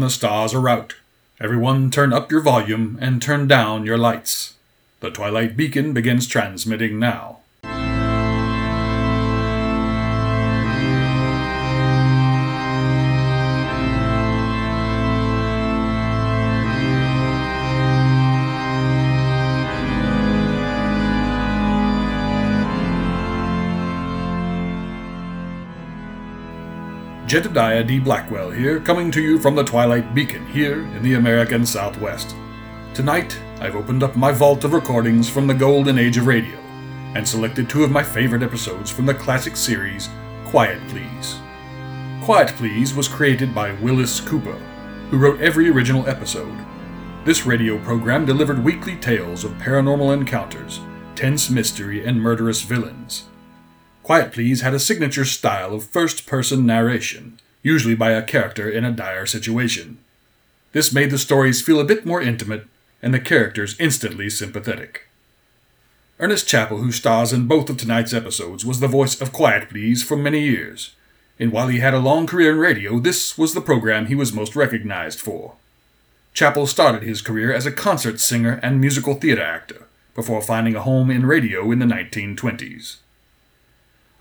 the stars are out. Everyone turn up your volume and turn down your lights. The Twilight Beacon begins transmitting now. Jedediah D. Blackwell here, coming to you from the Twilight Beacon here in the American Southwest. Tonight, I've opened up my vault of recordings from the golden age of radio and selected two of my favorite episodes from the classic series Quiet Please. Quiet Please was created by Willis Cooper, who wrote every original episode. This radio program delivered weekly tales of paranormal encounters, tense mystery, and murderous villains. Quiet Please had a signature style of first person narration, usually by a character in a dire situation. This made the stories feel a bit more intimate and the characters instantly sympathetic. Ernest Chappell, who stars in both of tonight's episodes, was the voice of Quiet Please for many years, and while he had a long career in radio, this was the program he was most recognized for. Chappell started his career as a concert singer and musical theater actor, before finding a home in radio in the 1920s.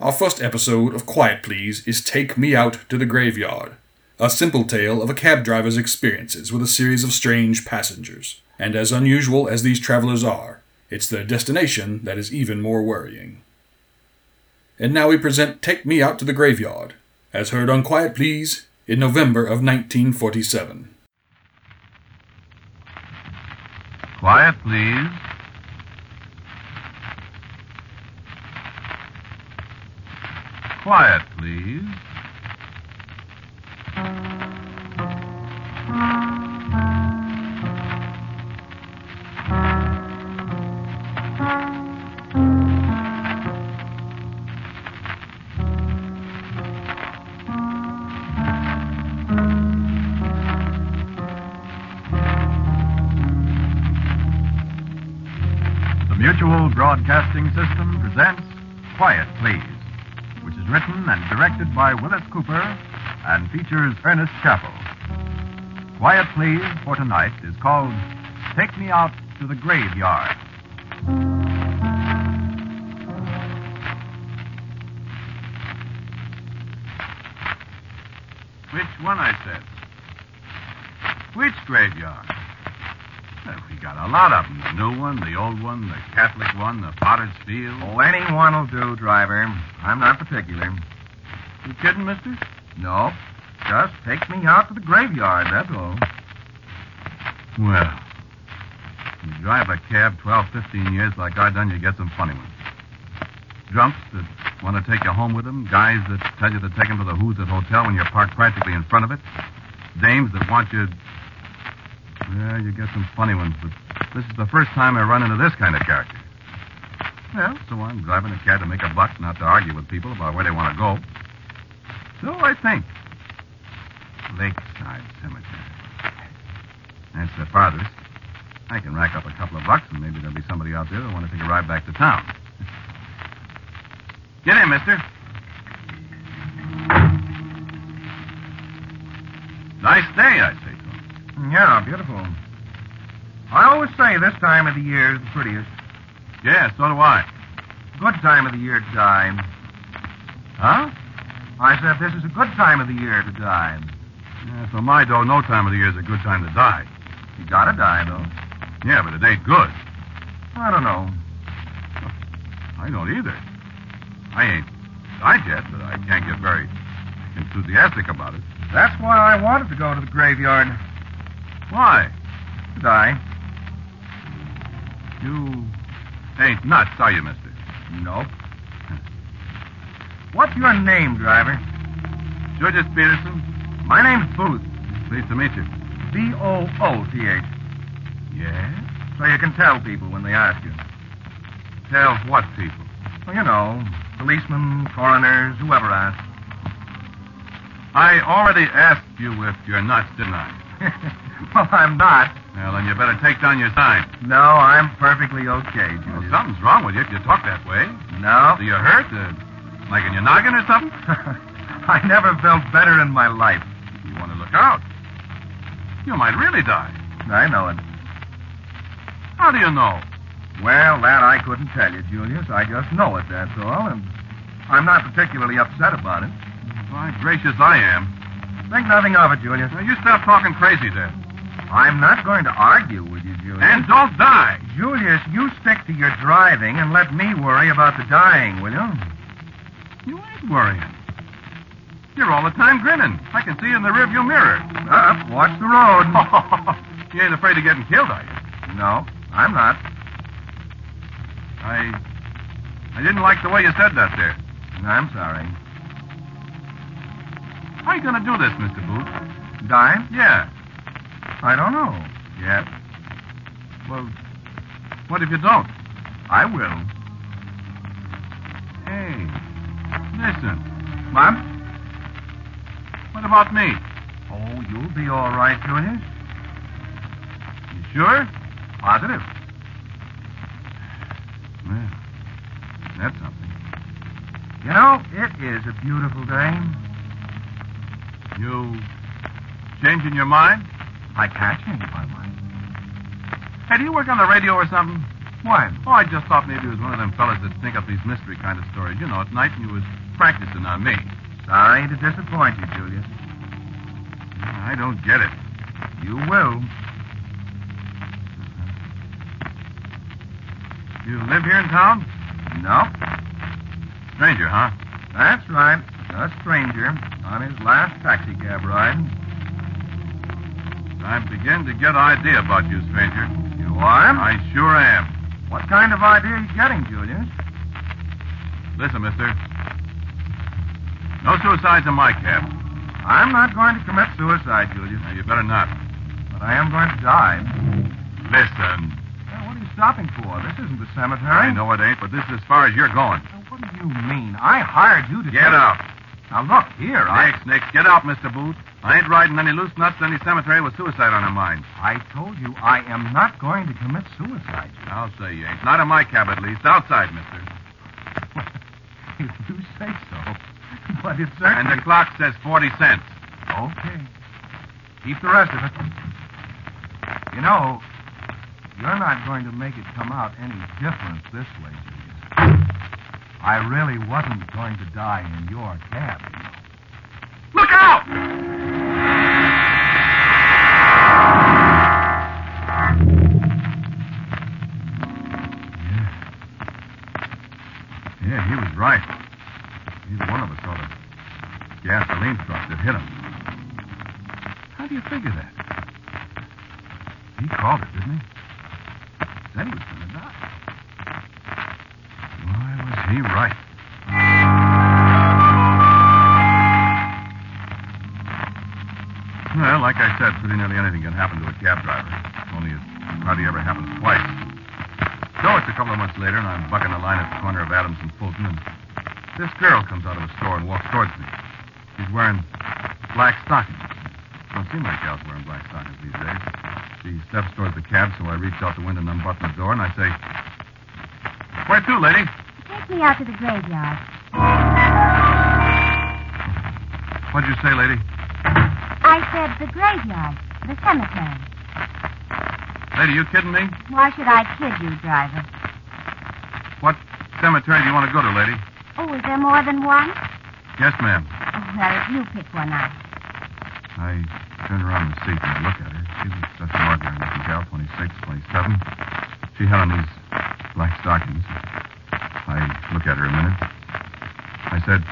Our first episode of Quiet Please is Take Me Out to the Graveyard, a simple tale of a cab driver's experiences with a series of strange passengers. And as unusual as these travelers are, it's their destination that is even more worrying. And now we present Take Me Out to the Graveyard, as heard on Quiet Please in November of 1947. Quiet, please. Quiet, please. The Mutual Broadcasting System presents Quiet, Please, is written and directed by Willis Cooper and features Ernest Chappell. Quiet, Please for tonight is called Take Me Out to the Graveyard. Which one, I said? Which graveyard? We got a lot of them. The new one, the old one, the Catholic one, the Potter's Field. Oh, any one will do, driver. I'm not particular. You kidding, mister? No, just take me out to the graveyard, that's all. Well, you drive a cab 12, 15 years like I done, you get some funny ones. Drunks that want to take you home with them. Guys that tell you to take them to the Who's It Hotel when you're parked practically in front of it. Dames that want you... Yeah, you get some funny ones, but this is the first time I run into this kind of character. Well, so I'm driving a cab to make a buck, not to argue with people about where they want to go. So I think. Lakeside Cemetery. That's the farthest. I can rack up a couple of bucks, and maybe there'll be somebody out there that want to take a ride back to town. Get in, mister. Nice day, I say. Yeah, beautiful. I always say this time of the year is the prettiest. Yeah, so do I. Good time of the year to die. Huh? I said this is a good time of the year to die. Yeah, so my dough, no time of the year is a good time to die. You gotta die, though. Yeah, but it ain't good. I don't know. I don't either. I ain't died yet, but I can't get very enthusiastic about it. That's why I wanted to go to the graveyard Why? to I? You ain't nuts, are you, mister? Nope. What's your name, driver? Georges Peterson? My name's Booth. Pleased to meet you. B O O T H. Yes? So you can tell people when they ask you. Tell what people? Well, you know, policemen, coroners, whoever asks. I already asked you if you're nuts, didn't I? well, I'm not. Well, then you better take down your sign. No, I'm perfectly okay, Well, Julius. something's wrong with you if you talk that way. No. Do you hurt? Uh, like in your noggin or something? I never felt better in my life. You want to look out. You might really die. I know it. How do you know? Well, that I couldn't tell you, Julius. I just know it, that's all. And I'm not particularly upset about it. By gracious, I am. Think nothing of it, Julius. Now, you stop talking crazy then. I'm not going to argue with you, Julius. And don't die. Julius, you stick to your driving and let me worry about the dying, will you? You ain't worrying. You're all the time grinning. I can see you in the rearview mirror. Up, watch the road. you ain't afraid of getting killed, are you? no, I'm not. I. I didn't like the way you said that there. I'm sorry. How are you going to do this, Mr. Booth? Die? Yeah. I don't know. Yeah. Well, what if you don't? I will. Hey, listen. What? What about me? Oh, you'll be all right, Julius. You sure? Positive. Well, that's something. You know, it is a beautiful day. You changing your mind? I can't change my mind. Hey, do you work on the radio or something? Why? Oh, I just thought maybe it was one of them fellas that think up these mystery kind of stories. You know, at night and you was practicing on me. Sorry to disappoint you, Julius. I don't get it. You will. You live here in town? No, Stranger, huh? that's right. A stranger on his last taxi cab ride. I begin to get an idea about you, stranger. You are? I sure am. What kind of idea are you getting, Julius? Listen, mister. No suicides in my cab. I'm not going to commit suicide, Julius, Now, you better not. but I am going to die. Listen. Now, what are you stopping for? This isn't the cemetery. I know it ain't, but this is as far as you're going. Now, what do you mean? I hired you to Get out. Now, look, here, I... Nix, Nix, get out, Mr. Booth. I ain't riding any loose nuts to any cemetery with suicide on her mind. I told you I am not going to commit suicide. I'll say you ain't. Not in my cab, at least. Outside, mister. if you say so. But it's And the clock says 40 cents. Okay. Keep the rest of it. You know, you're not going to make it come out any different this way, Julius. I really wasn't going to die in your cab, you know. Out! Yeah, he was right. Neither one of us saw the gasoline truck that hit him. How do you figure that? He called it, didn't he? Said he was going to die. Why was he right? Well, like I said, pretty nearly anything can happen to a cab driver. Only it hardly ever happens twice. So it's a couple of months later, and I'm bucking a line at the corner of Adams and Fulton, and this girl comes out of a store and walks towards me. She's wearing black stockings. Don't seem like gals wearing black stockings these days. She steps towards the cab, so I reach out the window and unbutton the door, and I say, Where to, lady? Take me out to the graveyard. What'd you say, lady? I said the graveyard, the cemetery. Lady, you kidding me? Why should I kid you, driver? What cemetery do you want to go to, lady? Oh, is there more than one? Yes, ma'am. Oh, well, if you pick one out. I turn around the seat and look at her. She was just an ordinary looking gal, 26, 27. She had on these black stockings. I look at her a minute. I said,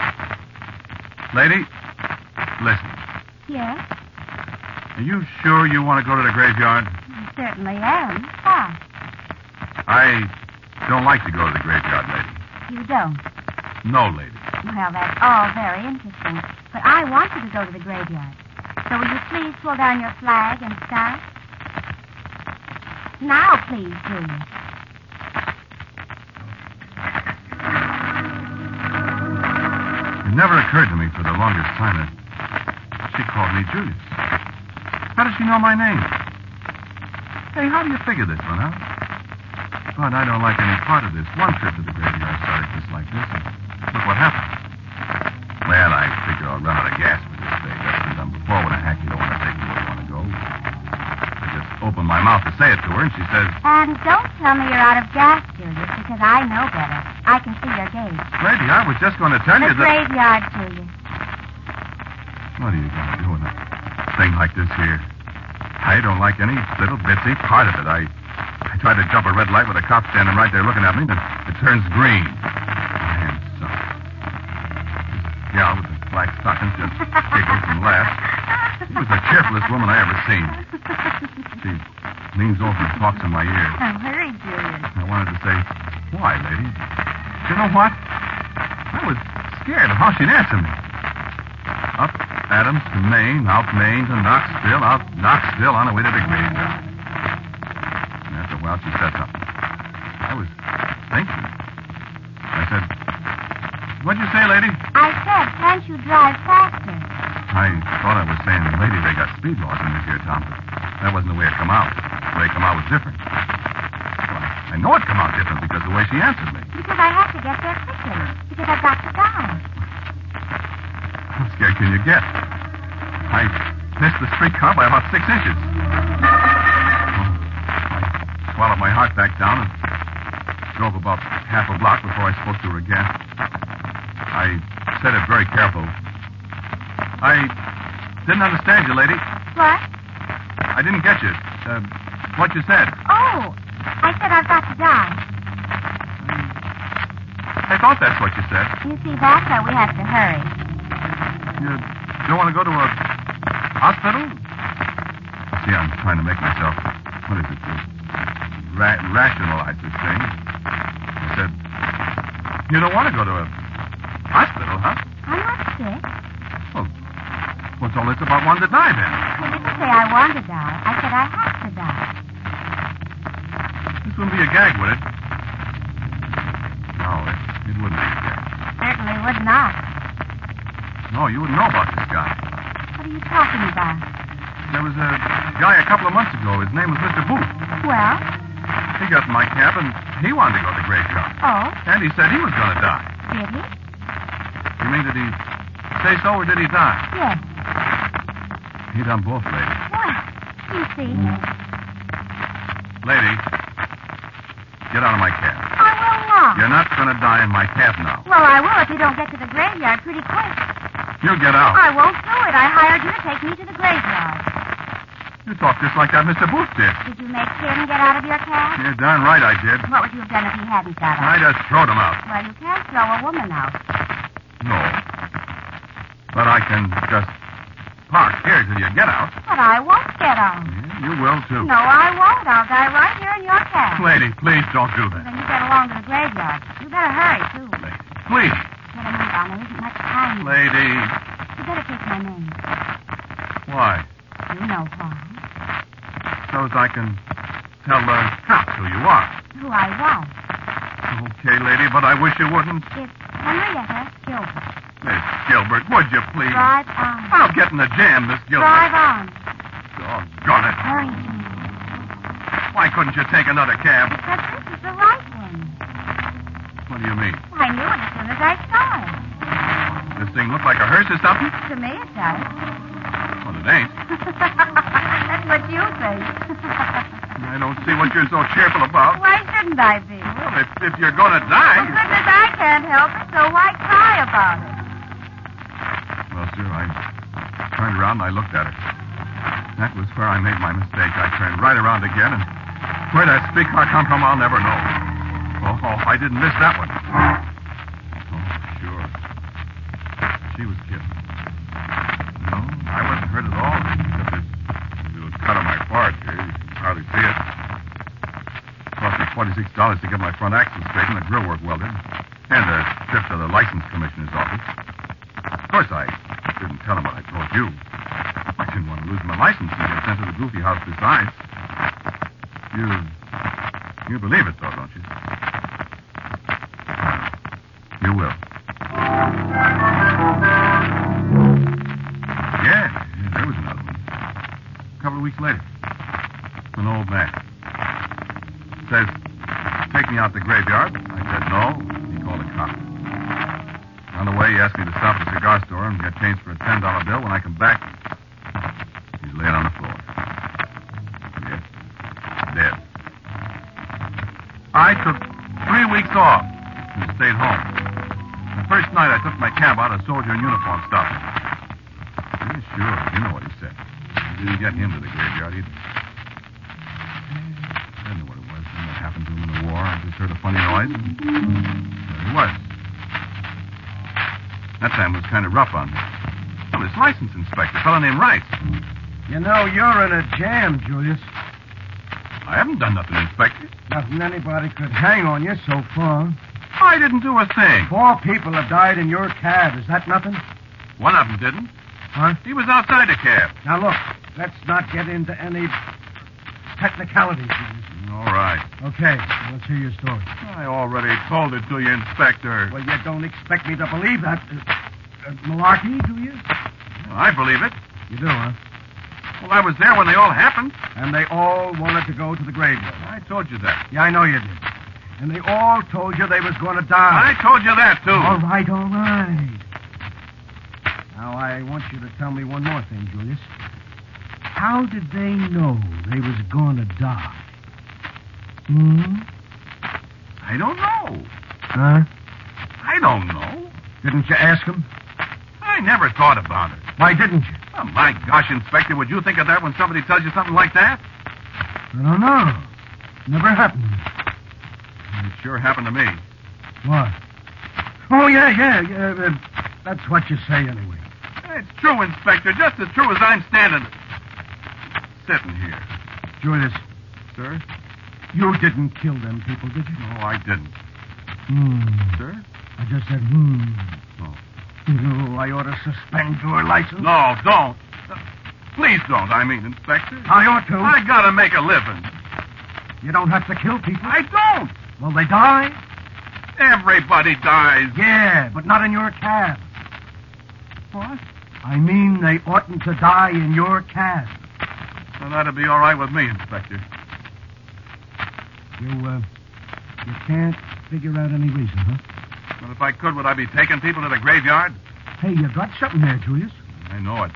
Lady, listen. Yes, Are you sure you want to go to the graveyard? I certainly am. Why? I don't like to go to the graveyard, lady. You don't. No, lady. Well, that's all very interesting. But I want you to go to the graveyard. So will you please pull down your flag and start? Now, please, do. It never occurred to me for the longest time that she called me Julius. How does she know my name? Hey, how do you figure this one, huh? But I don't like any part of this. One trip to the graveyard started just like this, and look what happened. Well, I figure I'll run out of gas with this thing. That's been done before when a hack you don't want to take you where you want to go. I just opened my mouth to say it to her, and she says, And don't tell me you're out of gas, Julius, because I know better. I can see your gauge. Lady, I was just going to tell The you that. graveyard, Julius. What are you going to do in a thing like this here? I don't like any little bitsy part of it. I, I tried to jump a red light with a cop standing right there looking at me, and it turns green. Son. This gal with the black stockings just giggles and laughs. She was the cheerfulest woman I ever seen. She leans over and talks in my ear. Oh, hurry, Julius. I wanted to say, why, lady? You know what? I was scared of how she'd answer me. Up Adams to Main, out Main to Knoxville, out Knoxville on the way to the graveyard. And after a while, she said something. I was thinking. I said, What'd you say, lady? I said, can't you drive faster? I thought I was saying, lady, they got speed laws in this here town, but that wasn't the way it come out. The way it come out was different. Well, I know it come out different because the way she answered me. Because I have to get there quickly. Because I've got to die. How scared can you get? The streetcar by about six inches. I swallowed my heart back down and drove about half a block before I spoke to her again. I said it very careful. I didn't understand you, lady. What? I didn't get you. Uh, what you said. Oh, I said I've got to die. I thought that's what you said. You see, that's why we have to hurry. You don't want to go to a hospital? See, I'm trying to make myself, what is it, ra- rationalize this thing. I said, you don't want to go to a hospital, huh? I'm not sick. Well, what's all this about wanting to die then? I didn't say I want to die. I said I have to die. This wouldn't be a gag, would it? No, it, it wouldn't be a gag. Certainly would not. No, you wouldn't know about this guy. What are you talking about? There was a guy a couple of months ago. His name was Mr. Booth. Well, He got in my cab, and he wanted to go to the graveyard. oh, And he said he was going to die. did he? You mean, did he say so, or did he die? Yes. He done both, lady. Well, you see, Lady, get out of my cab. I will not. You're not going to die in my cab now. Well, I will if you don't get to the graveyard pretty quick. You get out. I won't do it. I hired you to take me to the graveyard. You talk just like that Mr. Booth did. Did you make him get out of your cab? You're darn right I did. What would you have done if he hadn't got out? I just throwed him out. Well, you can't throw a woman out. No. But I can just park here till you get out. But I won't get out. Yeah, you will, too. No, I won't. I'll die right here in your cab. Lady, please don't do Then you get along to the graveyard. You better hurry, too. Lady, please. Better. There isn't much time. Lady. You better take my name. Why? You know why. So as I can tell the cops who you are. Who I was. Okay, lady, but I wish you wouldn't. It's Henrietta Gilbert. Miss Gilbert, would you please? Drive on. I'll get in the jam, Miss Gilbert. Drive on. Doggone it. Hurry, please. Why couldn't you take another cab? Because this is the right one. What do you mean? I knew it as soon as I saw it. This thing look like a hearse or something? To me, it does. Well, it ain't. That's what you think. I don't see what you're so cheerful about. Why shouldn't I be? Well, if, if you're going to die. Well, goodness, I can't help it, so why cry about it? Well, sir, I turned around and I looked at her. That was where I made my mistake. I turned right around again, and where that streetcar come from, I'll never know. Oh, oh, I didn't miss that one. Oh, sure. She was killed. No, I wasn't hurt at all. Except this little cut on my forehead here. You can hardly see it. Cost me forty-six dollars to get my front axle straight and the grill work you're in a jam, Julius. I haven't done nothing, Inspector. Nothing anybody could hang on you so far. I didn't do a thing. Four people have died in your cab. Is that nothing? One of them didn't. Huh? He was outside the cab. Now, look, let's not get into any technicalities. Julius. All right. Okay, let's hear your story. I already told it to you, Inspector. Well, you don't expect me to believe that. Uh, uh, malarkey, do you? I believe it. You do, huh? Well, I was there when they all happened. And they all wanted to go to the graveyard. I told you that. Yeah, I know you did. And they all told you they was going to die. I told you that, too. All right, all right. Now, I want you to tell me one more thing, Julius. How did they know they was going to die? Hmm? I don't know. Huh? I don't know. Didn't you ask them? I never thought about it. Why didn't you? Oh, my gosh, Inspector, would you think of that when somebody tells you something like that? I don't know. Never happened. It sure happened to me. What? Oh, yeah, yeah, yeah. uh, that's what you say, anyway. It's true, Inspector, just as true as I'm standing. sitting here. Julius, Sir? you didn't kill them people, did you? No, I didn't. Hmm. Sir? I just said, hmm. Oh. Oh, I ought to suspend your license. No, don't. Uh, Please don't, I mean, Inspector. I ought to. I gotta make a living. You don't have to kill people. I don't. Well, they die? Everybody dies. Yeah, but not in your cab. What? I mean, they oughtn't to die in your cab. Well, that'd be all right with me, Inspector. You, uh, you can't figure out any reason, huh? But if I could, would I be taking people to the graveyard? Hey, you got something there, Julius. I know it.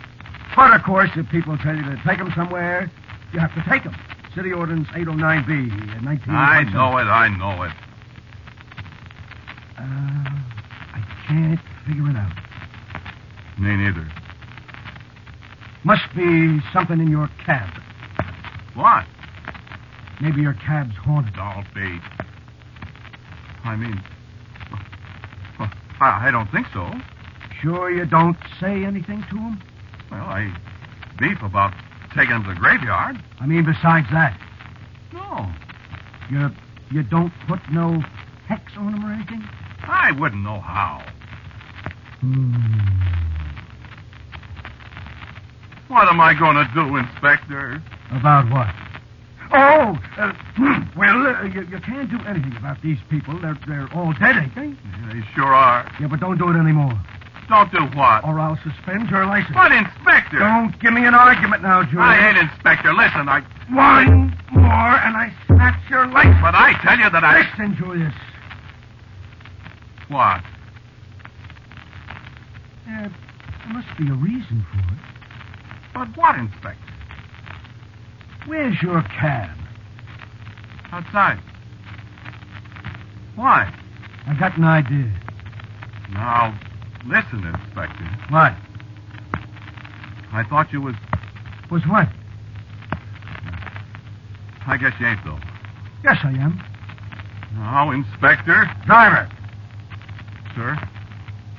But, of course, if people tell you to take them somewhere, you have to take them. City Ordinance 809B, uh, 19... I know it. I know it. Uh, I can't figure it out. Me neither. Must be something in your cab. What? Maybe your cab's haunted. Don't be. I mean, well, I I don't think so. Sure you don't say anything to him? Well, I beef about taking them to the graveyard. I mean, besides that, No, you you don't put no hex on him or anything? I wouldn't know how. Hmm. What am I going to do, Inspector? About what? Oh, uh, well, uh, you, you can't do anything about these people. They're, they're all dead, ain't they? Yeah, They sure are. Yeah, but don't do it anymore, Don't do what? or I'll suspend your license. But, Inspector? Don't give me an argument now, Julius. I ain't Inspector. Listen, I. One more, and I snatch your license. But I tell you that I. Listen, Julius. What? There must be a reason for it. But what, Inspector? Where's your cab? Outside. Why? I got an idea. Now, listen, Inspector. What? I thought you was. Was what? I guess you ain't, though. Yes, I am. Now, Inspector. Driver, Sir?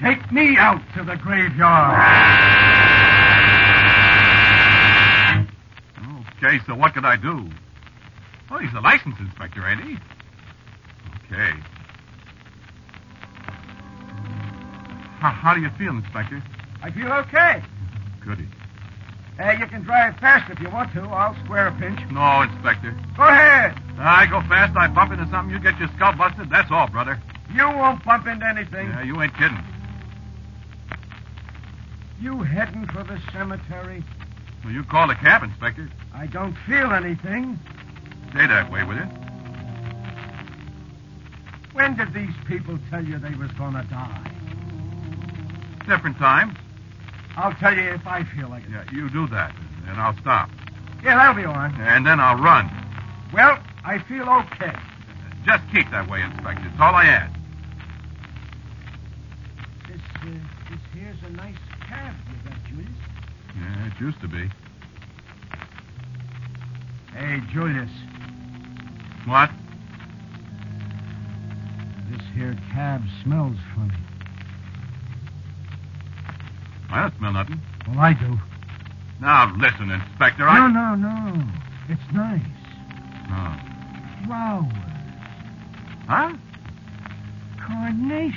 take me out to the graveyard. Okay, so what could I do? Oh, he's a license inspector, ain't he? Okay. How, how do you feel, Inspector? I feel okay. Goody. Uh, you can drive fast if you want to. I'll square a pinch. No, Inspector. Go ahead. I go fast, I bump into something, you get your skull busted. That's all, brother. You won't bump into anything. Yeah, you ain't kidding. You heading for the cemetery? Well, you call the cab, Inspector. I don't feel anything. Stay that way, will you? When did these people tell you they was gonna die? Different times. I'll tell you if I feel like it. Yeah, you do that, and I'll stop. Yeah, that'll be all right. And then I'll run. Well, I feel okay. Just keep that way, Inspector. It's all I ask. here's a nice cab you got, Julius. Yeah, it used to be. Hey, Julius. What? This here cab smells funny. I don't smell nothing. Well, I do. Now, listen, Inspector. No, I... no, no. It's nice. Oh. Flowers. Huh? Carnations.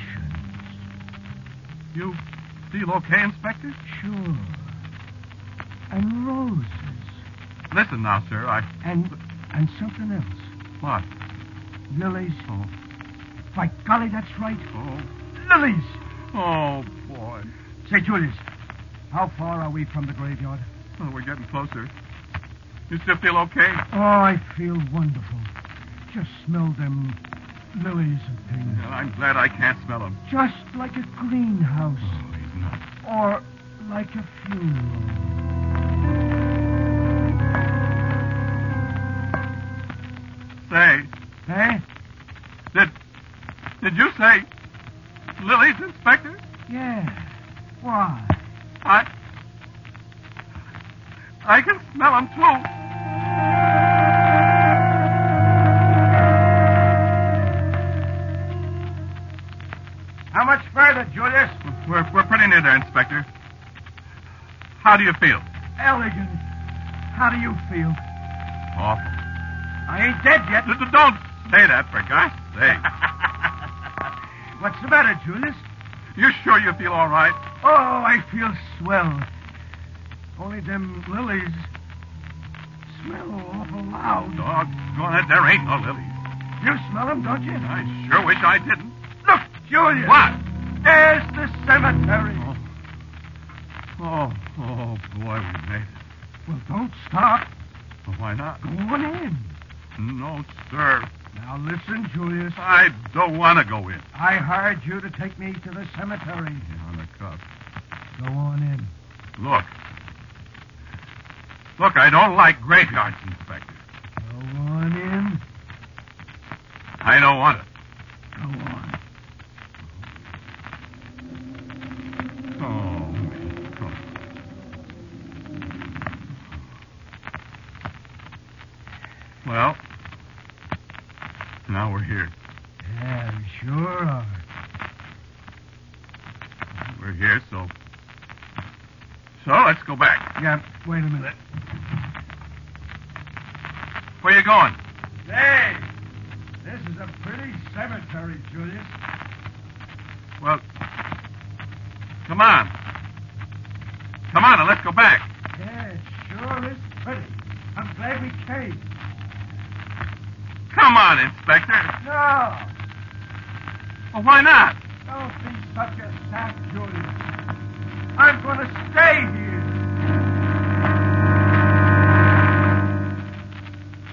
You feel okay, Inspector? Sure. And roses. Listen now, sir. I. And and something else. What? Lilies. Oh. By golly, that's right. Oh. Lilies. Oh, boy. Say, Julius, how far are we from the graveyard? Oh, we're getting closer. You still feel okay? Oh, I feel wonderful. Just smell them lilies and things. Well, I'm glad I can't smell them. Just like a greenhouse. Oh, he's not. Or like a funeral. Say, Eh? did did you say Lily's Inspector? Yeah. Why? I I can smell them too. How much further, Julius? We're we're pretty near there, Inspector. How do you feel? Elegant. How do you feel? Awful. I ain't dead yet. D- Don't say that, for God's sake. What's the matter, Julius? You sure you feel all right? Oh, I feel swell. Only them lilies smell awful loud. Doggone it, there ain't no lilies. You smell them, don't you? I sure wish I didn't. Look, Julius. What? There's the cemetery. Oh, oh, oh boy, we made it. Well, don't stop. Well, why not? Go on in. No, sir. Now listen, Julius. I don't want to go in. I hired you to take me to the cemetery. On the cuff. Go on in. Look. Look, I don't like graveyards, Inspector. Go on in. I don't want it. Go on. Oh, oh. Well, now we're here. Yeah, we sure are. We're here, so. So let's go back. Yeah, wait a minute. Where you going? Hey, this is a pretty cemetery, Julius. Well, come on. Come on, and let's go back. Yeah, it sure is pretty. I'm glad we came. On, Inspector. No, Well, why not? don't be such a Julius. I'm going to stay here.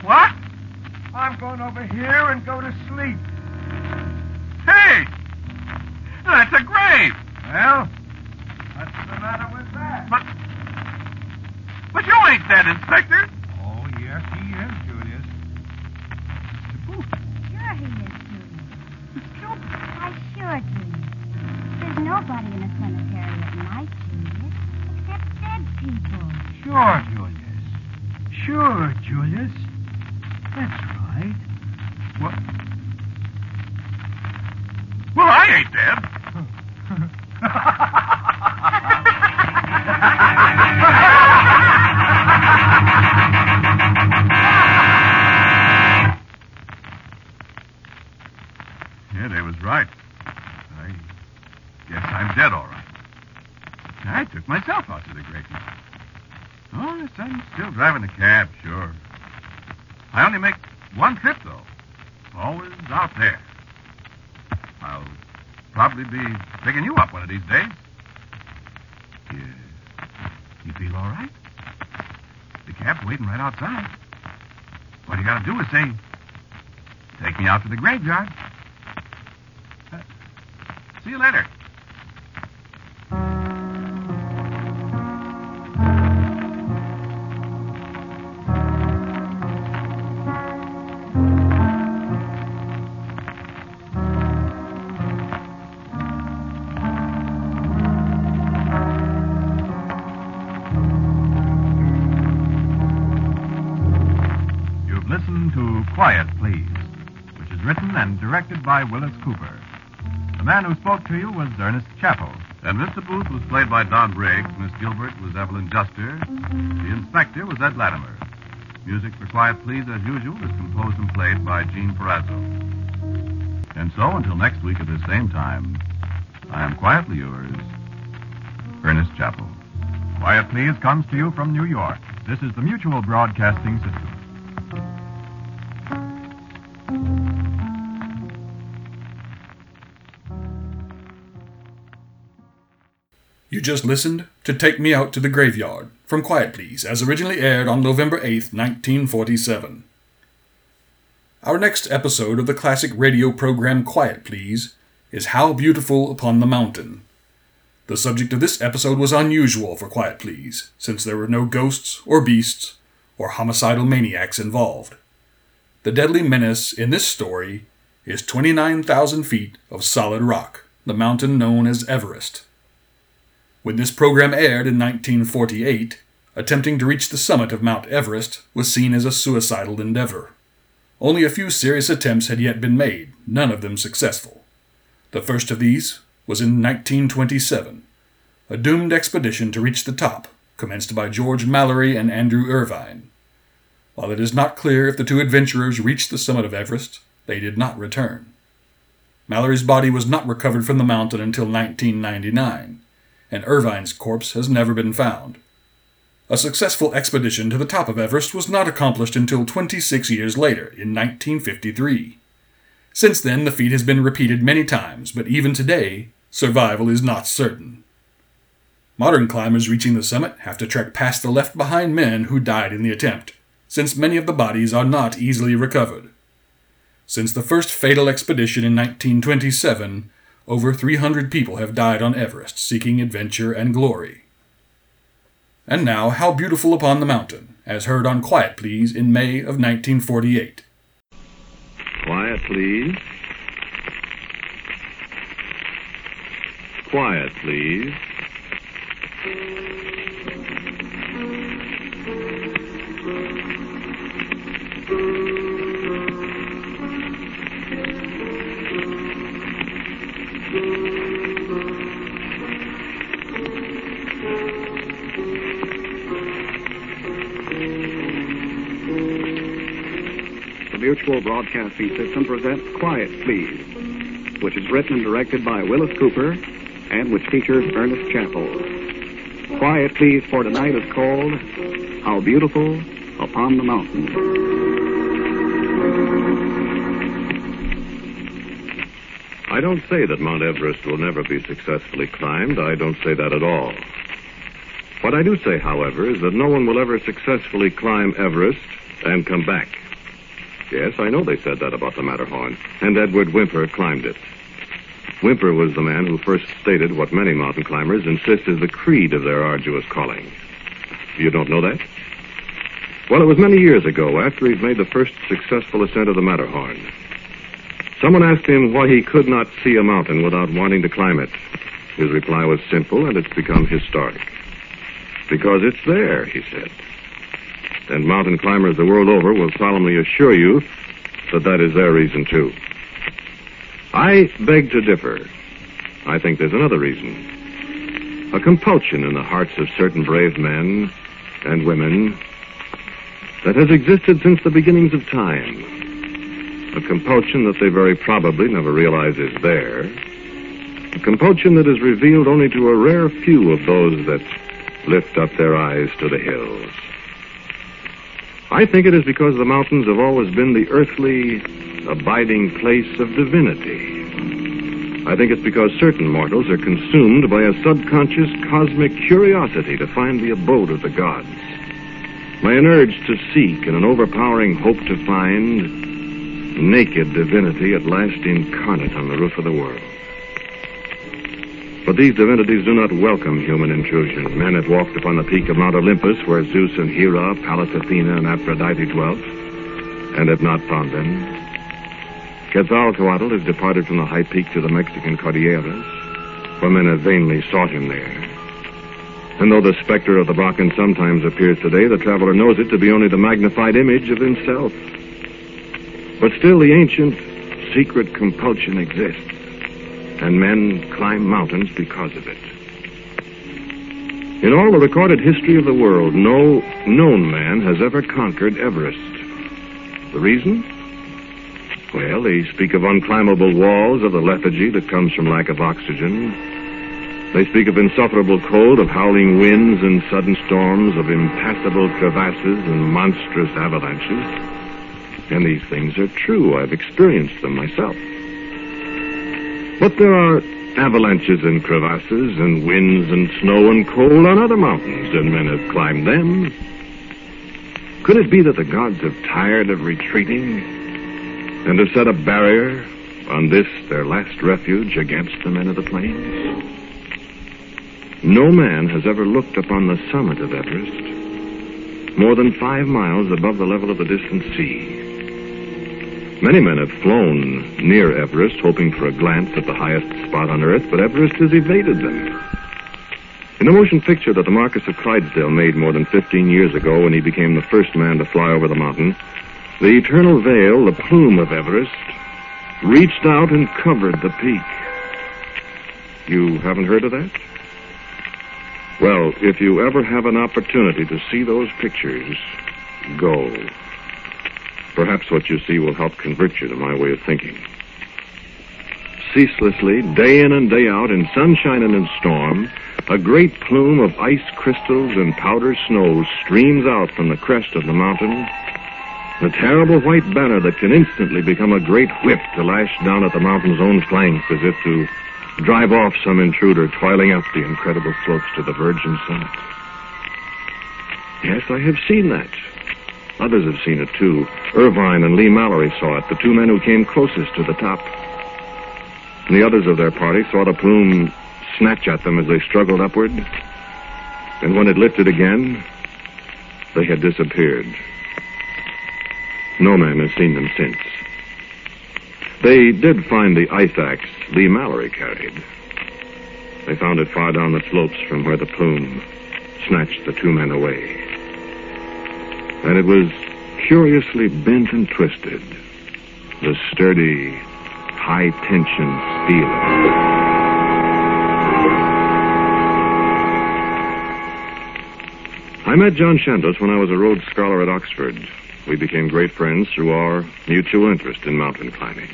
What? I'm going over here and go to sleep. Out there. I'll probably be picking you up one of these days. You, you feel all right? The cab's waiting right outside. All you gotta do is say, take me out to the graveyard. Uh, see you later. Directed by Willis Cooper. The man who spoke to you was Ernest Chappell. And Mr. Booth was played by Don Briggs. Miss Gilbert was Evelyn Juster. The inspector was Ed Latimer. Music for Quiet Please, as usual, is composed and played by Gene Perazzo. And so, until next week at the same time, I am quietly yours, Ernest Chappell. Quiet Please comes to you from New York. This is the Mutual Broadcasting System. Just listened to Take Me Out to the Graveyard from Quiet Please, as originally aired on November 8, 1947. Our next episode of the classic radio program Quiet Please is How Beautiful Upon the Mountain. The subject of this episode was unusual for Quiet Please, since there were no ghosts or beasts or homicidal maniacs involved. The deadly menace in this story is 29,000 feet of solid rock, the mountain known as Everest. When this program aired in 1948, attempting to reach the summit of Mount Everest was seen as a suicidal endeavor. Only a few serious attempts had yet been made, none of them successful. The first of these was in 1927. A doomed expedition to reach the top, commenced by George Mallory and Andrew Irvine. While it is not clear if the two adventurers reached the summit of Everest, they did not return. Mallory's body was not recovered from the mountain until 1999 and Irvine's corpse has never been found. A successful expedition to the top of Everest was not accomplished until 26 years later, in 1953. Since then, the feat has been repeated many times, but even today, survival is not certain. Modern climbers reaching the summit have to trek past the left behind men who died in the attempt, since many of the bodies are not easily recovered. Since the first fatal expedition in 1927, over 300 people have died on Everest seeking adventure and glory. And now, How Beautiful Upon the Mountain, as heard on Quiet Please in May of 1948. Quiet, please. Quiet, please. Mutual Broadcasting System presents Quiet Please, which is written and directed by Willis Cooper and which features Ernest Chappell. Quiet Please for tonight is called How Beautiful Upon the Mountain. I don't say that Mount Everest will never be successfully climbed. I don't say that at all. What I do say, however, is that no one will ever successfully climb Everest and come back. Yes, I know they said that about the Matterhorn, and Edward Whymper climbed it. Whymper was the man who first stated what many mountain climbers insist is the creed of their arduous calling. You don't know that? Well, it was many years ago, after he'd made the first successful ascent of the Matterhorn. Someone asked him why he could not see a mountain without wanting to climb it. His reply was simple, and it's become historic. Because it's there, he said. And mountain climbers the world over will solemnly assure you that that is their reason, too. I beg to differ. I think there's another reason. A compulsion in the hearts of certain brave men and women that has existed since the beginnings of time. A compulsion that they very probably never realize is there. A compulsion that is revealed only to a rare few of those that lift up their eyes to the hills. I think it is because the mountains have always been the earthly, abiding place of divinity. I think it's because certain mortals are consumed by a subconscious cosmic curiosity to find the abode of the gods, by an urge to seek and an overpowering hope to find naked divinity at last incarnate on the roof of the world. But these divinities do not welcome human intrusion. Men have walked upon the peak of Mount Olympus, where Zeus and Hera, Pallas Athena, and Aphrodite dwelt, and have not found them. Quetzalcoatl has departed from the high peak to the Mexican Cordilleras, where men have vainly sought him there. And though the specter of the Brocken sometimes appears today, the traveler knows it to be only the magnified image of himself. But still, the ancient secret compulsion exists, and men climb mountains because of it. In all the recorded history of the world, no known man has ever conquered Everest. The reason? Well, they speak of unclimbable walls, of the lethargy that comes from lack of oxygen. They speak of insufferable cold, of howling winds and sudden storms, of impassable crevasses and monstrous avalanches. And these things are true. I've experienced them myself. But there are avalanches and crevasses and winds and snow and cold on other mountains, and men have climbed them. Could it be that the gods have tired of retreating and have set a barrier on this, their last refuge, against the men of the plains? No man has ever looked upon the summit of Everest, more than five miles above the level of the distant sea. Many men have flown near Everest, hoping for a glance at the highest spot on Earth, but Everest has evaded them. In the motion picture that the Marquis of Clydesdale made more than 15 years ago when he became the first man to fly over the mountain, the eternal veil, the plume of Everest, reached out and covered the peak. You haven't heard of that? Well, if you ever have an opportunity to see those pictures, go. Perhaps what you see will help convert you to my way of thinking. Ceaselessly, day in and day out, in sunshine and in storm, a great plume of ice crystals and powder snow streams out from the crest of the mountain. A terrible white banner that can instantly become a great whip to lash down at the mountain's own flanks as if to drive off some intruder toiling up the incredible slopes to the virgin summit. Yes, I have seen that. Others have seen it, too. Irvine and Lee Mallory saw it, the two men who came closest to the top. And the others of their party saw the plume snatch at them as they struggled upward. And when it lifted again, they had disappeared. No man has seen them since. They did find the ice axe Lee Mallory carried. They found it far down the slopes from where the plume snatched the two men away and it was curiously bent and twisted. The sturdy, high tension steel. I met John Chandos when I was a Rhodes Scholar at Oxford. We became great friends through our mutual interest in mountain climbing.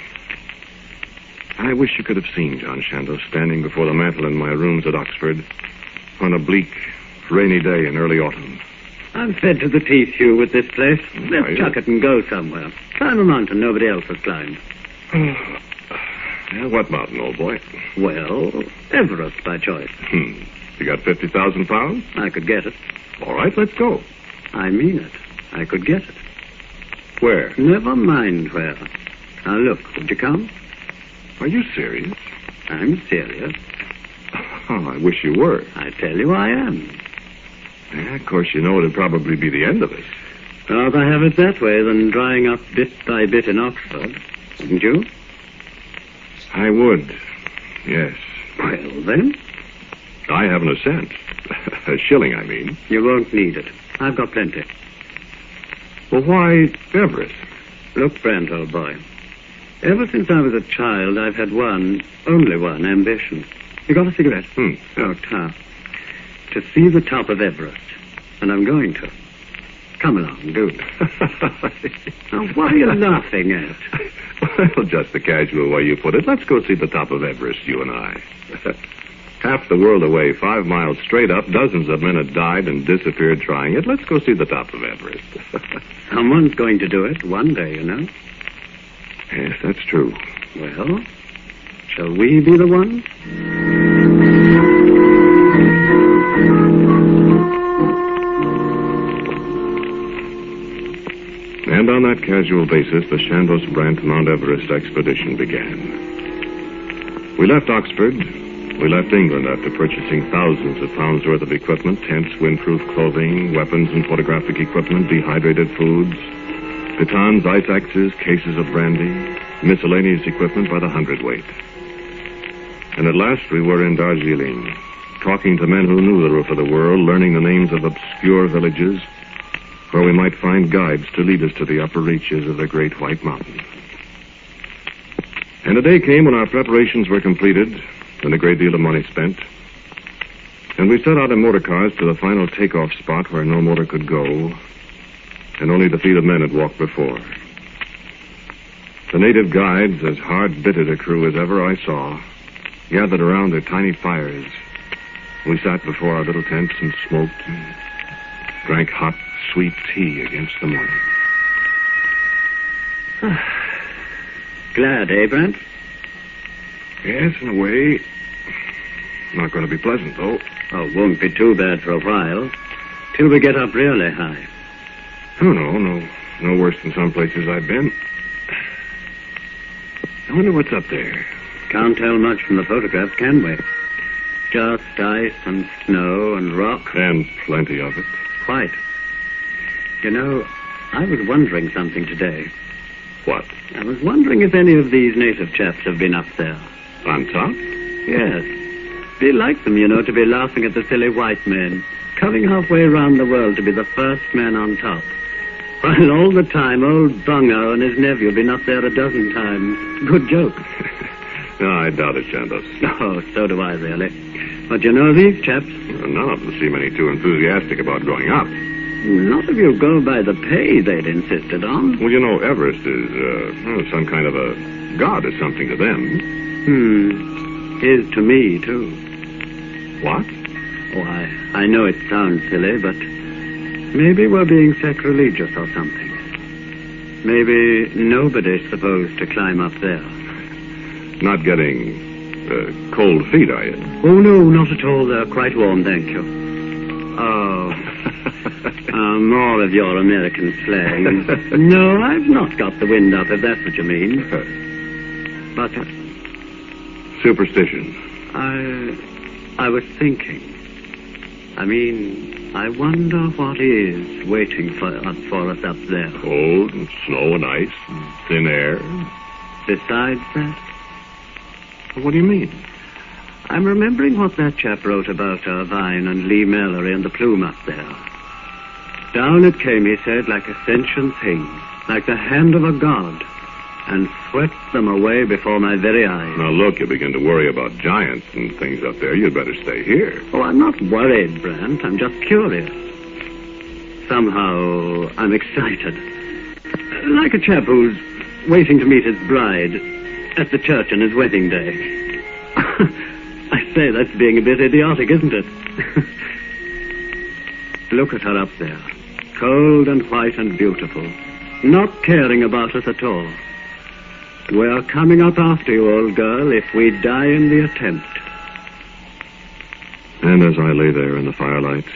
I wish you could have seen John Chandos standing before the mantel in my rooms at Oxford on a bleak, rainy day in early autumn. I'm fed to the teeth, Hugh, with this place. Let's chuck it and go somewhere. Climb a mountain nobody else has climbed. yeah, what mountain, old boy? Well, Everest by choice. Hmm. You got 50,000 pounds? I could get it. All right, let's go. I mean it. I could get it. Where? Never mind where. Now, look, would you come? Are you serious? I'm serious. Oh, I wish you were. I tell you I am. Yeah, of course, you know it'd probably be the end of us. Rather have it that way than drying up bit by bit in Oxford, wouldn't you? I would, yes. Well, then? I haven't a cent. a shilling, I mean. You won't need it. I've got plenty. Well, why Everest? Look, Brent, old boy. Ever since I was a child, I've had one, only one, ambition. You got a cigarette? Hmm. Oh, tough to see the top of Everest. And I'm going to. Come along, do. now, what are you laughing at? Well, just the casual way you put it. Let's go see the top of Everest, you and I. Half the world away, five miles straight up, dozens of men had died and disappeared trying it. Let's go see the top of Everest. Someone's going to do it one day, you know. Yes, that's true. Well, shall we be the ones? And on that casual basis, the Chandos Brant Mount Everest expedition began. We left Oxford. We left England after purchasing thousands of pounds worth of equipment tents, windproof clothing, weapons and photographic equipment, dehydrated foods, pitons, ice axes, cases of brandy, miscellaneous equipment by the hundredweight. And at last we were in Darjeeling, talking to men who knew the roof of the world, learning the names of obscure villages where we might find guides to lead us to the upper reaches of the Great White Mountain. And a day came when our preparations were completed and a great deal of money spent. And we set out in motor cars to the final takeoff spot where no motor could go, and only the feet of men had walked before. The native guides, as hard-bitted a crew as ever I saw, gathered around their tiny fires. We sat before our little tents and smoked and drank hot, sweet tea against the morning. Glad, eh, Brent? Yes, in a way. Not going to be pleasant, though. Oh, won't be too bad for a while. Till we get up really high. Oh, no, no. No worse than some places I've been. I wonder what's up there. Can't tell much from the photographs, can we? Just ice and snow and rock. And plenty of it. Quite. You know, I was wondering something today. What? I was wondering if any of these native chaps have been up there. On top? Yes. Be like them, you know, to be laughing at the silly white men, coming halfway around the world to be the first man on top. While all the time old Bungo and his nephew have been up there a dozen times. Good joke. No, I doubt it, Chandos. Oh, so do I, really. But you know these chaps? None of them seem any too enthusiastic about going up. Not if you go by the pay they'd insisted on. Well, you know, Everest is uh, some kind of a god or something to them. Hmm. Is to me, too. What? Oh, I, I know it sounds silly, but maybe we're being sacrilegious or something. Maybe nobody's supposed to climb up there. Not getting uh, cold feet, are you? Oh, no, not at all. They're quite warm, thank you. Oh, uh, more of your American slang. no, I've not got the wind up, if that's what you mean. But Superstition. I, I was thinking. I mean, I wonder what is waiting for, uh, for us up there. Cold and snow and ice and thin air. Besides that, What do you mean? I'm remembering what that chap wrote about Irvine and Lee Mallory and the plume up there. Down it came, he said, like a sentient thing, like the hand of a god, and swept them away before my very eyes. Now, look, you begin to worry about giants and things up there. You'd better stay here. Oh, I'm not worried, Brant. I'm just curious. Somehow, I'm excited. Like a chap who's waiting to meet his bride at the church on his wedding day. I say, that's being a bit idiotic, isn't it? Look at her up there. Cold and white and beautiful. Not caring about us at all. We're coming up after you, old girl, if we die in the attempt. And as I lay there in the firelight,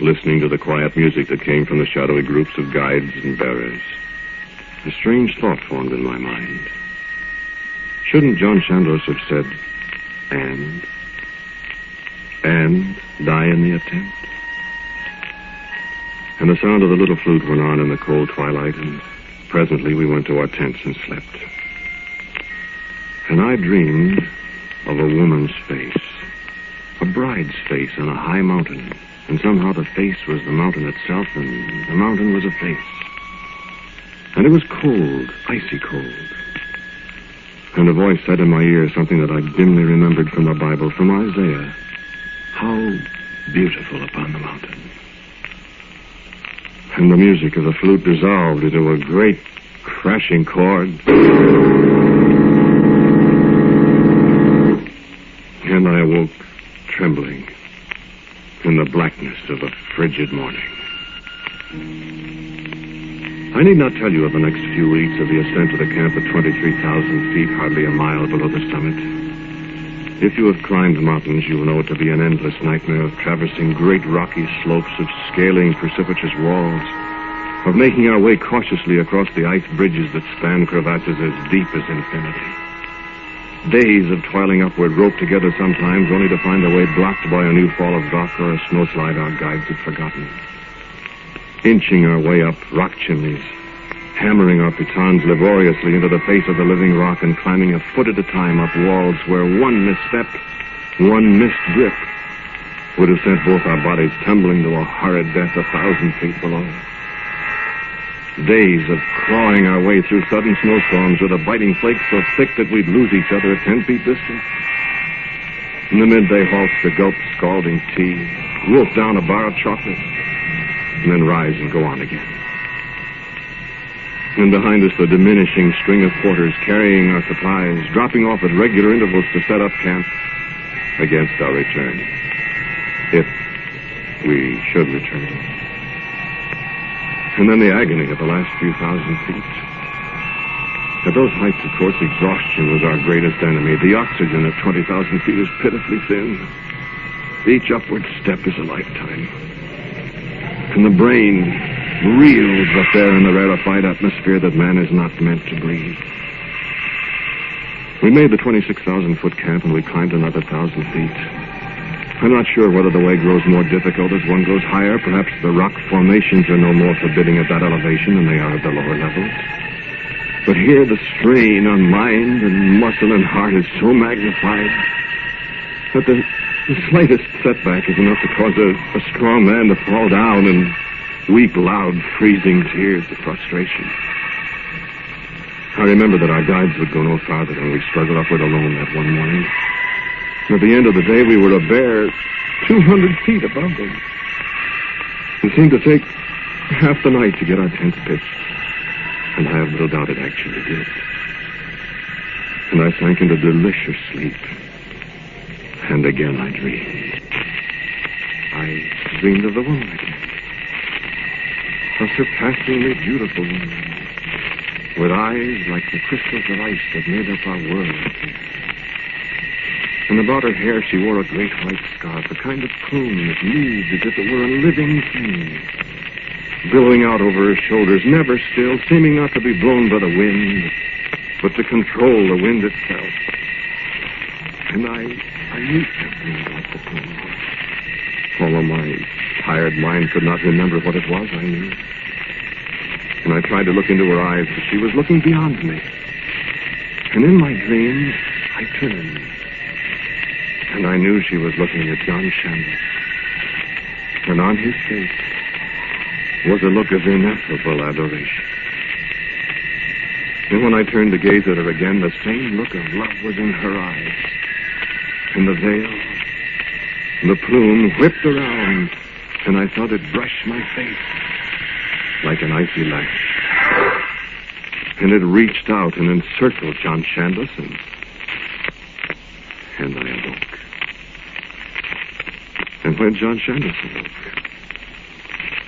listening to the quiet music that came from the shadowy groups of guides and bearers, a strange thought formed in my mind. Shouldn't John Chandos have said, and, and die in the attempt? And the sound of the little flute went on in the cold twilight, and presently we went to our tents and slept. And I dreamed of a woman's face, a bride's face on a high mountain, and somehow the face was the mountain itself, and the mountain was a face. And it was cold, icy cold. And a voice said in my ear something that I dimly remembered from the Bible, from Isaiah. How beautiful upon the mountain. And the music of the flute dissolved into a great crashing chord. And I awoke trembling in the blackness of a frigid morning. I need not tell you of the next few weeks of the ascent to the camp at 23,000 feet, hardly a mile below the summit. If you have climbed mountains, you will know it to be an endless nightmare of traversing great rocky slopes, of scaling precipitous walls, of making our way cautiously across the ice bridges that span crevasses as deep as infinity. Days of toiling upward, roped together sometimes, only to find the way blocked by a new fall of rock or a snowslide our guides had forgotten. Inching our way up rock chimneys, hammering our pitons laboriously into the face of the living rock and climbing a foot at a time up walls where one misstep, one missed grip, would have sent both our bodies tumbling to a horrid death a thousand feet below. Days of clawing our way through sudden snowstorms with a biting flake so thick that we'd lose each other at ten feet distance. In the midday halts to gulp scalding tea, wolf down a bar of chocolate, and then rise and go on again. And behind us, the diminishing string of porters carrying our supplies, dropping off at regular intervals to set up camp against our return. If we should return. And then the agony of the last few thousand feet. At those heights, of course, exhaustion was our greatest enemy. The oxygen at 20,000 feet is pitifully thin. Each upward step is a lifetime. And the brain reels up there in the rarefied atmosphere that man is not meant to breathe. We made the 26,000 foot camp and we climbed another thousand feet. I'm not sure whether the way grows more difficult as one goes higher. Perhaps the rock formations are no more forbidding at that elevation than they are at the lower levels. But here the strain on mind and muscle and heart is so magnified that the, the slightest setback is enough to cause a, a strong man to fall down and weep loud, freezing tears of frustration. I remember that our guides would go no farther than we struggled upward alone that one morning. At the end of the day, we were a bare 200 feet above them. It seemed to take half the night to get our tents pitched. And I have little doubt it actually did. And I sank into delicious sleep. And again I dreamed. I dreamed of the woman again. A surpassingly beautiful woman. With eyes like the crystals of ice that made up our world. And about her hair she wore a great white scarf, a kind of plume that moved as if it were a living thing billowing out over her shoulders, never still, seeming not to be blown by the wind, but to control the wind itself. And I, I knew something about the thing. Although my tired mind could not remember what it was, I knew. And I tried to look into her eyes, but she was looking beyond me. And in my dreams, I turned. And I knew she was looking at John Chandos. And on his face, was a look of ineffable adoration. And when I turned to gaze at her again, the same look of love was in her eyes. And the veil, the plume whipped around, and I felt it brush my face like an icy lash. And it reached out and encircled John Chandos, and, and I awoke. And when John Chandos awoke,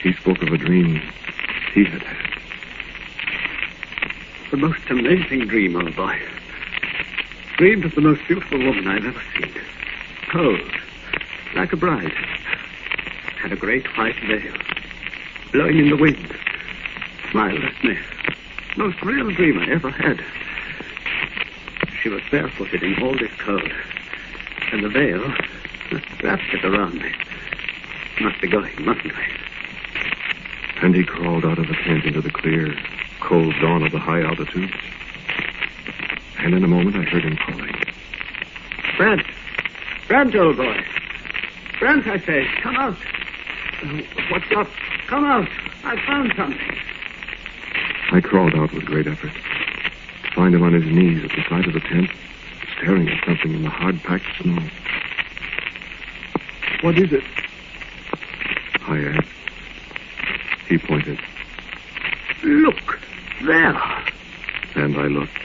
he spoke of a dream he had had. The most amazing dream, old boy. Dreamed of the most beautiful woman I've ever seen. Cold, like a bride. Had a great white veil, blowing in the wind. Smiled at me. Most real dream I ever had. She was barefooted in all this cold. And the veil wrapped it around me. Must be going, mustn't I? And he crawled out of the tent into the clear, cold dawn of the high altitudes. And in a moment I heard him calling. Brant! Brant, old boy! Brant, I say, come out! What's up? Come out! I found something. I crawled out with great effort. To find him on his knees at the side of the tent, staring at something in the hard-packed snow. What is it? I asked. He pointed. Look! There! And I looked.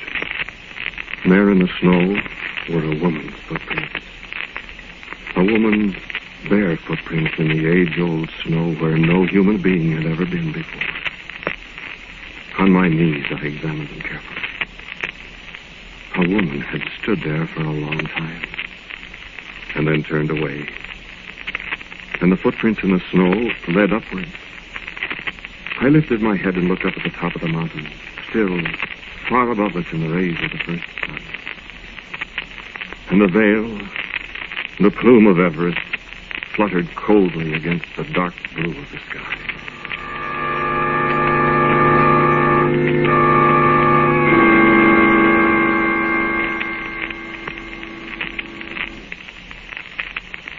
There in the snow were a woman's footprints. A woman's bare footprints in the age-old snow where no human being had ever been before. On my knees, I examined them carefully. A woman had stood there for a long time, and then turned away. And the footprints in the snow led upward. I lifted my head and looked up at the top of the mountain, still far above us in the rays of the first sun. And the veil, the plume of Everest, fluttered coldly against the dark blue of the sky.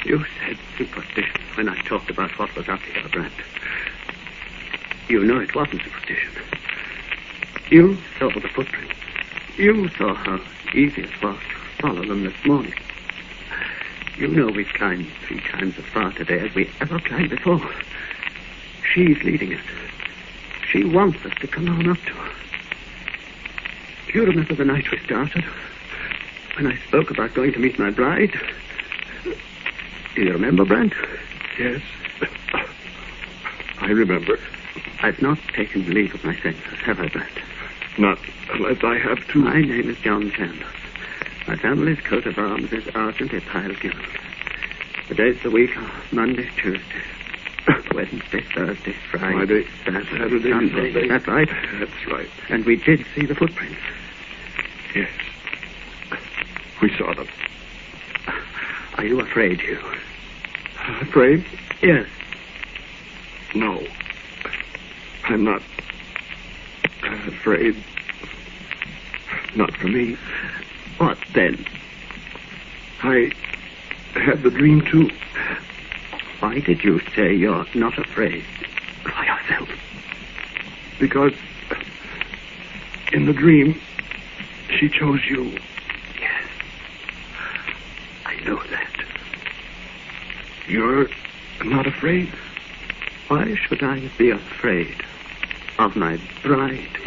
You said superstition when I talked about what was up here, Brent. You know it wasn't superstition. You saw the footprints. You saw how easy it was to follow them this morning. You know we've climbed three times as far today as we ever climbed before. She's leading us. She wants us to come on up to her. Do you remember the night we started? When I spoke about going to meet my bride? Do you remember, Brent? Yes. I remember. I've not taken leave of my senses, have I, Brent? Not unless I have to. My name is John Chandos. My family's coat of arms is Argent Pile Gules. The days of the week are Monday, Tuesday, Wednesday, Thursday, Friday, Friday, Saturday, Saturday, Sunday. Sunday. That's right. That's right. And we did see the footprints. Yes. We saw them. Are you afraid, Hugh? Afraid? Yes. No. I'm not afraid. Not for me. What then? I had the dream too. Why did you say you're not afraid for yourself? Because in the dream, she chose you. Yes. I know that. You're not afraid? Why should I be afraid of my bride?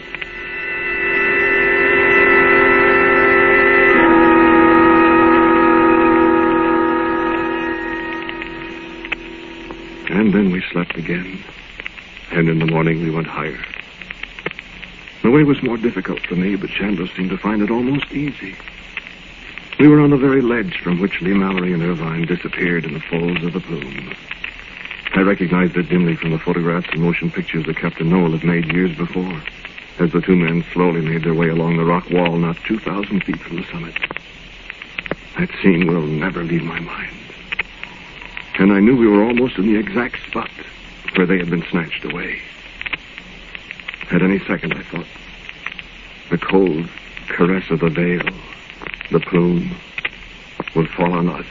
And then we again. And in the morning we went higher. The way was more difficult for me, but Chandos seemed to find it almost easy. We were on the very ledge from which Lee Mallory and Irvine disappeared in the folds of the plume. I recognized it dimly from the photographs and motion pictures that Captain Noel had made years before, as the two men slowly made their way along the rock wall not 2,000 feet from the summit. That scene will never leave my mind. And I knew we were almost in the exact spot where they had been snatched away. At any second, I thought, the cold caress of the veil, the plume, would fall on us.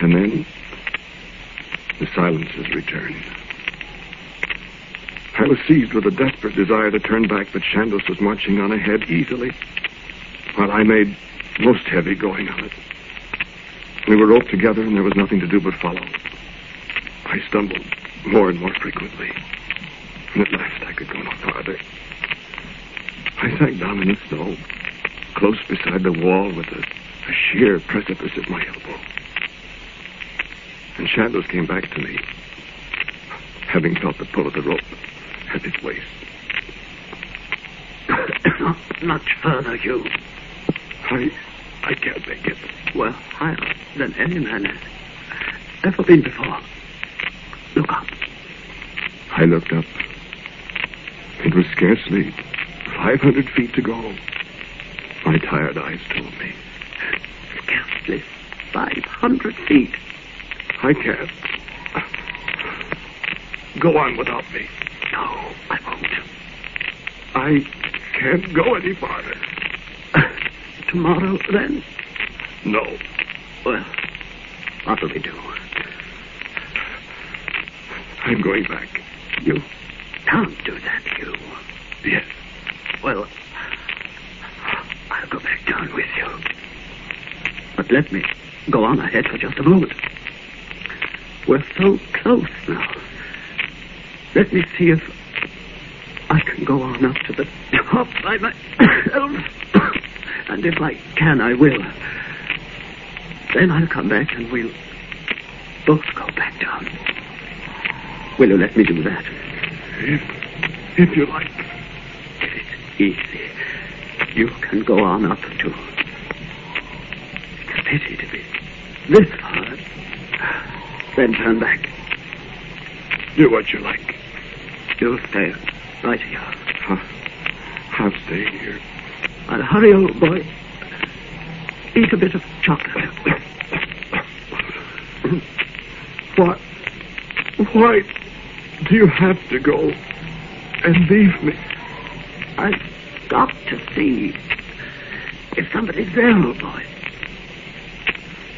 And then the silences returned. I was seized with a desperate desire to turn back, but Chandos was marching on ahead easily, while I made most heavy going on it. We were roped together, and there was nothing to do but follow. I stumbled more and more frequently, and at last I could go no farther. I sank down in the snow, close beside the wall with a, a sheer precipice at my elbow. And Chandos came back to me, having felt the pull of the rope at its waist. Not much further, Hugh. I, I can't make it. Well, higher than any man has ever been before. I looked up. It was scarcely 500 feet to go. My tired eyes told me. Scarcely 500 feet. I can't. Go on without me. No, I won't. I can't go any farther. Tomorrow, then? No. Well, what'll we do? I'm going back. You can't do that, Hugh. Yes. Well, I'll go back down with you. But let me go on ahead for just a moment. We're so close now. Let me see if I can go on up to the top by myself. and if I can, I will. Then I'll come back and we'll both go back down. Will you let me do that? If, if you like. If it's easy, you can go on up to. It's a pity to be this far. Then turn back. Do what you like. You'll stay right here. Huh. I'll stay here. I'll hurry, old boy. Eat a bit of chocolate. what? Why do you have to go and leave me? I've got to see if somebody's there, old boy.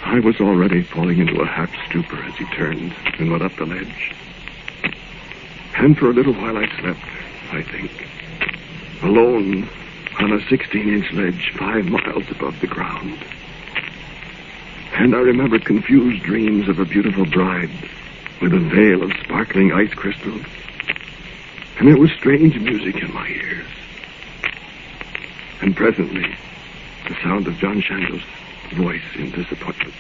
I was already falling into a half stupor as he turned and went up the ledge. And for a little while I slept, I think. Alone on a 16 inch ledge five miles above the ground. And I remembered confused dreams of a beautiful bride with a veil of sparkling ice crystals. And there was strange music in my ears. And presently, the sound of John Chandos' voice in disappointment.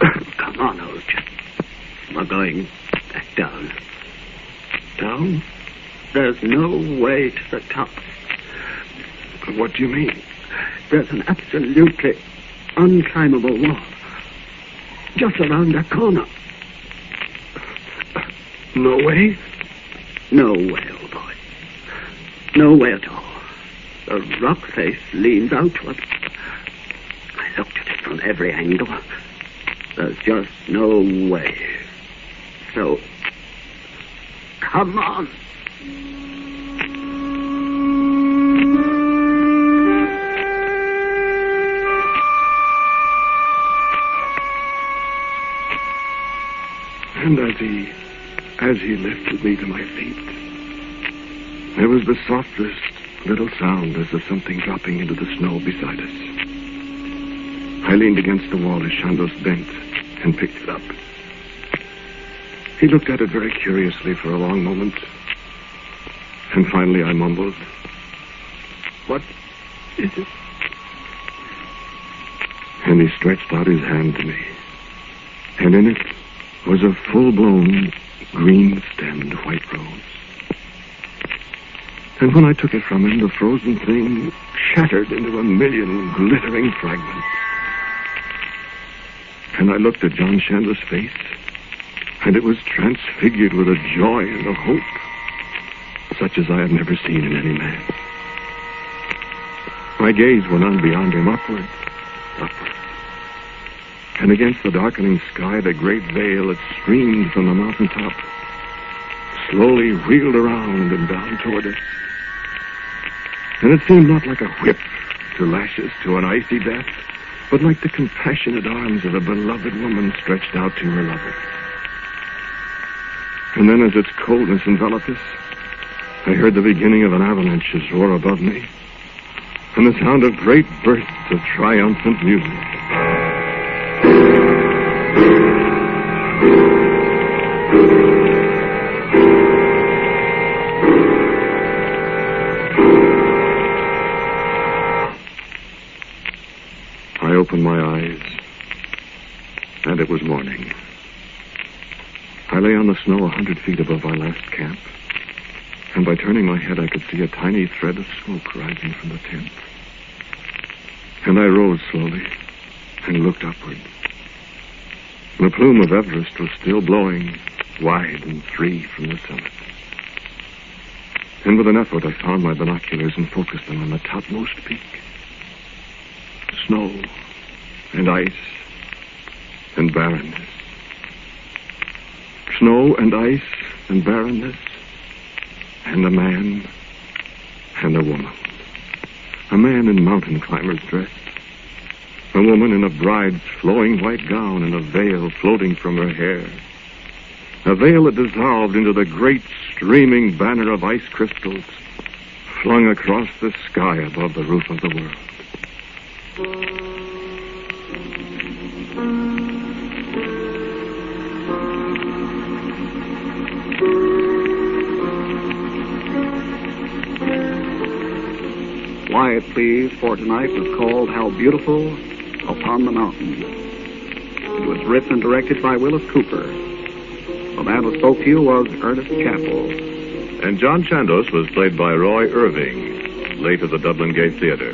Come on, old chap. We're going back down. Down? There's no way to the top. What do you mean? There's an absolutely unclimbable wall. Just around that corner. No way? No way, old boy. No way at all. The rock face leans outward. I looked at it from every angle. There's just no way. So, come on. He lifted me to my feet, there was the softest little sound as of something dropping into the snow beside us. I leaned against the wall as Chandos bent and picked it up. He looked at it very curiously for a long moment. And finally I mumbled, What is it? And he stretched out his hand to me. And in it was a full-blown, green-stemmed white rose. And when I took it from him, the frozen thing shattered into a million glittering fragments. And I looked at John Chandos's face, and it was transfigured with a joy and a hope, such as I had never seen in any man. My gaze went on beyond him, upward, upward. And against the darkening sky, the great veil that streamed from the mountain top slowly wheeled around and down toward us. And it seemed not like a whip to lash us to an icy death, but like the compassionate arms of a beloved woman stretched out to her lover. And then as its coldness enveloped us, I heard the beginning of an avalanche's roar above me, and the sound of great bursts of triumphant music. My eyes, and it was morning. I lay on the snow a hundred feet above our last camp, and by turning my head I could see a tiny thread of smoke rising from the tent. And I rose slowly and looked upward. The plume of Everest was still blowing wide and free from the summit. And with an effort, I found my binoculars and focused them on the topmost peak. Snow and ice and barrenness. Snow and ice and barrenness and a man and a woman. A man in mountain climber's dress. A woman in a bride's flowing white gown and a veil floating from her hair. A veil that dissolved into the great streaming banner of ice crystals flung across the sky above the roof of the world. Quiet, please, for tonight was called How Beautiful Upon the Mountain. It was written and directed by Willis Cooper. The man who spoke to you was Ernest Chappell. And John Chandos was played by Roy Irving, late of the Dublin Gate Theater.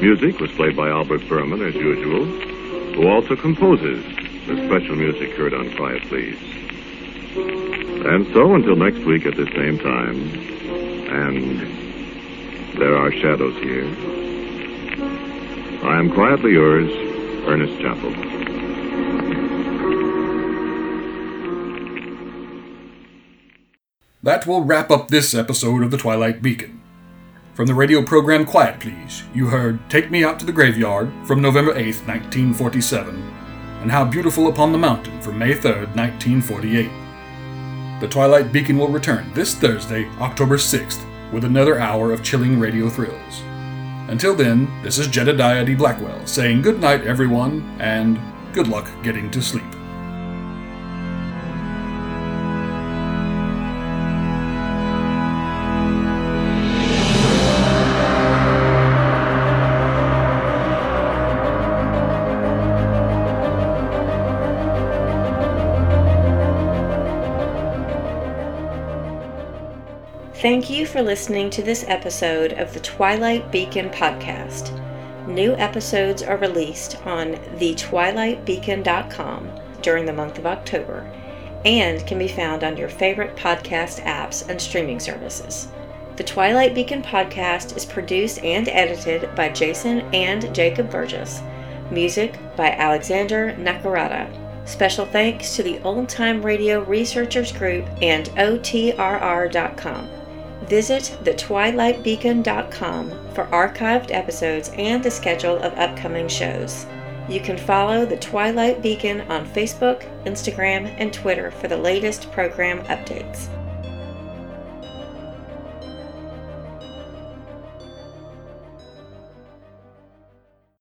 Music was played by Albert Buhrman, as usual, who also composes the special music heard on Quiet Please. And so until next week at the same time, and there are shadows here. I am quietly yours, Ernest Chappell. That will wrap up this episode of the Twilight Beacon. From the radio program Quiet Please, you heard Take Me Out to the Graveyard from November 8th, 1947, and how beautiful upon the mountain from May 3rd, 1948. The Twilight Beacon will return this Thursday, October 6th, with another hour of chilling radio thrills. Until then, this is Jedediah D. Blackwell saying good night, everyone, and good luck getting to sleep. Thank you for listening to this episode of the Twilight Beacon podcast. New episodes are released on thetwilightbeacon.com during the month of October and can be found on your favorite podcast apps and streaming services. The Twilight Beacon podcast is produced and edited by Jason and Jacob Burgess. Music by Alexander Nakarada. Special thanks to the Old Time Radio Researchers Group and OTRR.com. Visit thetwilightbeacon.com for archived episodes and the schedule of upcoming shows. You can follow the Twilight Beacon on Facebook, Instagram, and Twitter for the latest program updates.